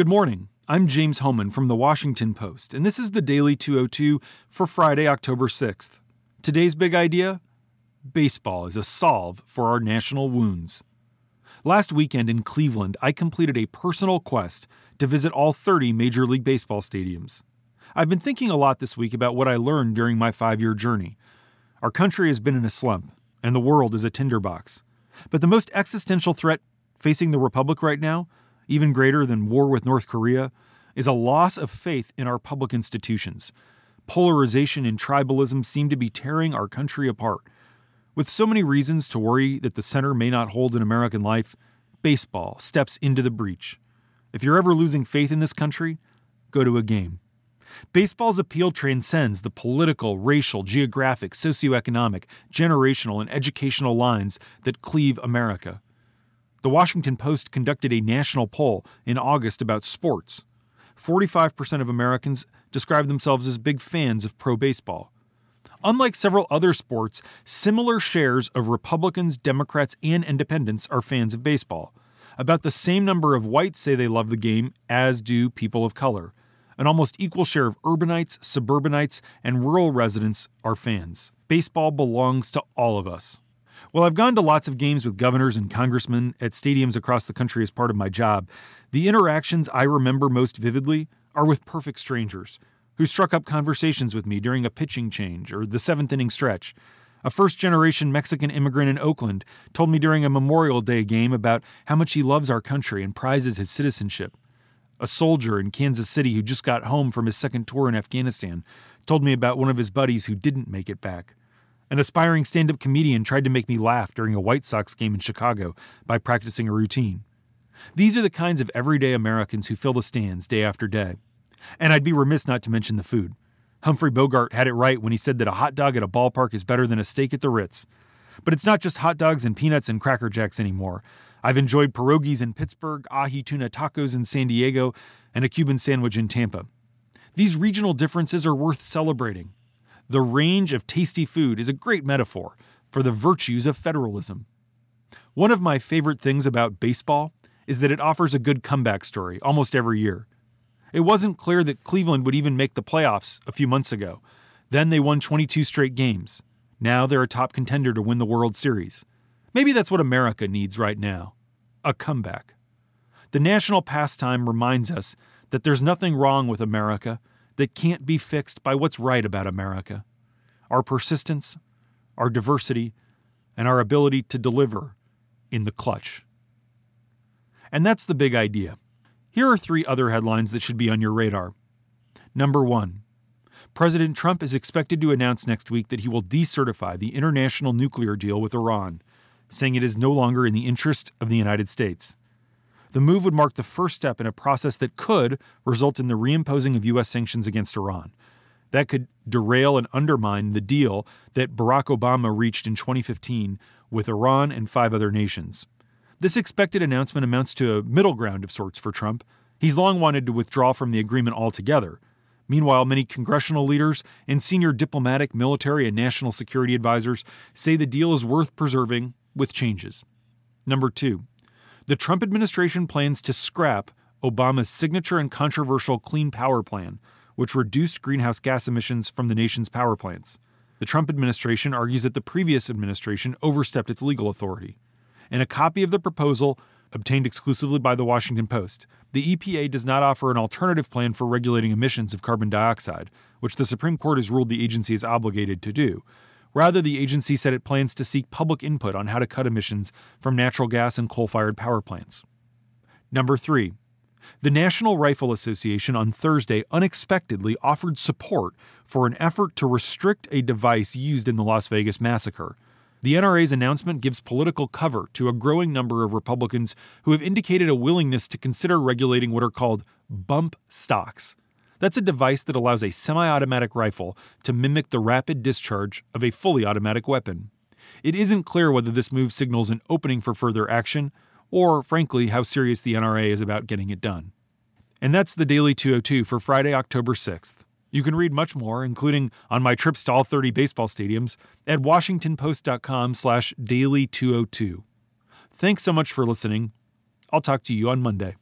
Good morning. I'm James Hohmann from the Washington Post, and this is the Daily 202 for Friday, October 6th. Today's big idea baseball is a solve for our national wounds. Last weekend in Cleveland, I completed a personal quest to visit all 30 Major League Baseball stadiums. I've been thinking a lot this week about what I learned during my five year journey. Our country has been in a slump, and the world is a tinderbox. But the most existential threat facing the Republic right now, even greater than war with North Korea, is a loss of faith in our public institutions. Polarization and tribalism seem to be tearing our country apart. With so many reasons to worry that the center may not hold in American life, baseball steps into the breach. If you're ever losing faith in this country, go to a game. Baseball's appeal transcends the political, racial, geographic, socioeconomic, generational, and educational lines that cleave America. The Washington Post conducted a national poll in August about sports. 45% of Americans describe themselves as big fans of pro baseball. Unlike several other sports, similar shares of Republicans, Democrats, and independents are fans of baseball. About the same number of whites say they love the game as do people of color. An almost equal share of urbanites, suburbanites, and rural residents are fans. Baseball belongs to all of us. While I've gone to lots of games with governors and congressmen at stadiums across the country as part of my job, the interactions I remember most vividly are with perfect strangers who struck up conversations with me during a pitching change or the seventh inning stretch. A first generation Mexican immigrant in Oakland told me during a Memorial Day game about how much he loves our country and prizes his citizenship. A soldier in Kansas City who just got home from his second tour in Afghanistan told me about one of his buddies who didn't make it back. An aspiring stand up comedian tried to make me laugh during a White Sox game in Chicago by practicing a routine. These are the kinds of everyday Americans who fill the stands day after day. And I'd be remiss not to mention the food. Humphrey Bogart had it right when he said that a hot dog at a ballpark is better than a steak at the Ritz. But it's not just hot dogs and peanuts and Cracker Jacks anymore. I've enjoyed pierogies in Pittsburgh, ahi tuna tacos in San Diego, and a Cuban sandwich in Tampa. These regional differences are worth celebrating. The range of tasty food is a great metaphor for the virtues of federalism. One of my favorite things about baseball is that it offers a good comeback story almost every year. It wasn't clear that Cleveland would even make the playoffs a few months ago. Then they won 22 straight games. Now they're a top contender to win the World Series. Maybe that's what America needs right now a comeback. The national pastime reminds us that there's nothing wrong with America that can't be fixed by what's right about America our persistence, our diversity, and our ability to deliver in the clutch. And that's the big idea. Here are three other headlines that should be on your radar. Number one President Trump is expected to announce next week that he will decertify the international nuclear deal with Iran, saying it is no longer in the interest of the United States. The move would mark the first step in a process that could result in the reimposing of U.S. sanctions against Iran. That could derail and undermine the deal that Barack Obama reached in 2015 with Iran and five other nations. This expected announcement amounts to a middle ground of sorts for Trump. He's long wanted to withdraw from the agreement altogether. Meanwhile, many congressional leaders and senior diplomatic, military, and national security advisors say the deal is worth preserving with changes. Number two, the Trump administration plans to scrap Obama's signature and controversial Clean Power Plan, which reduced greenhouse gas emissions from the nation's power plants. The Trump administration argues that the previous administration overstepped its legal authority. In a copy of the proposal, obtained exclusively by the Washington Post, the EPA does not offer an alternative plan for regulating emissions of carbon dioxide, which the Supreme Court has ruled the agency is obligated to do. Rather, the agency said it plans to seek public input on how to cut emissions from natural gas and coal fired power plants. Number three, the National Rifle Association on Thursday unexpectedly offered support for an effort to restrict a device used in the Las Vegas massacre. The NRA's announcement gives political cover to a growing number of Republicans who have indicated a willingness to consider regulating what are called bump stocks, that's a device that allows a semi automatic rifle to mimic the rapid discharge of a fully automatic weapon. It isn't clear whether this move signals an opening for further action, or, frankly, how serious the NRA is about getting it done. And that's the Daily 202 for Friday, October 6th. You can read much more, including on my trips to all 30 baseball stadiums, at washingtonpost.com slash daily202. Thanks so much for listening. I'll talk to you on Monday.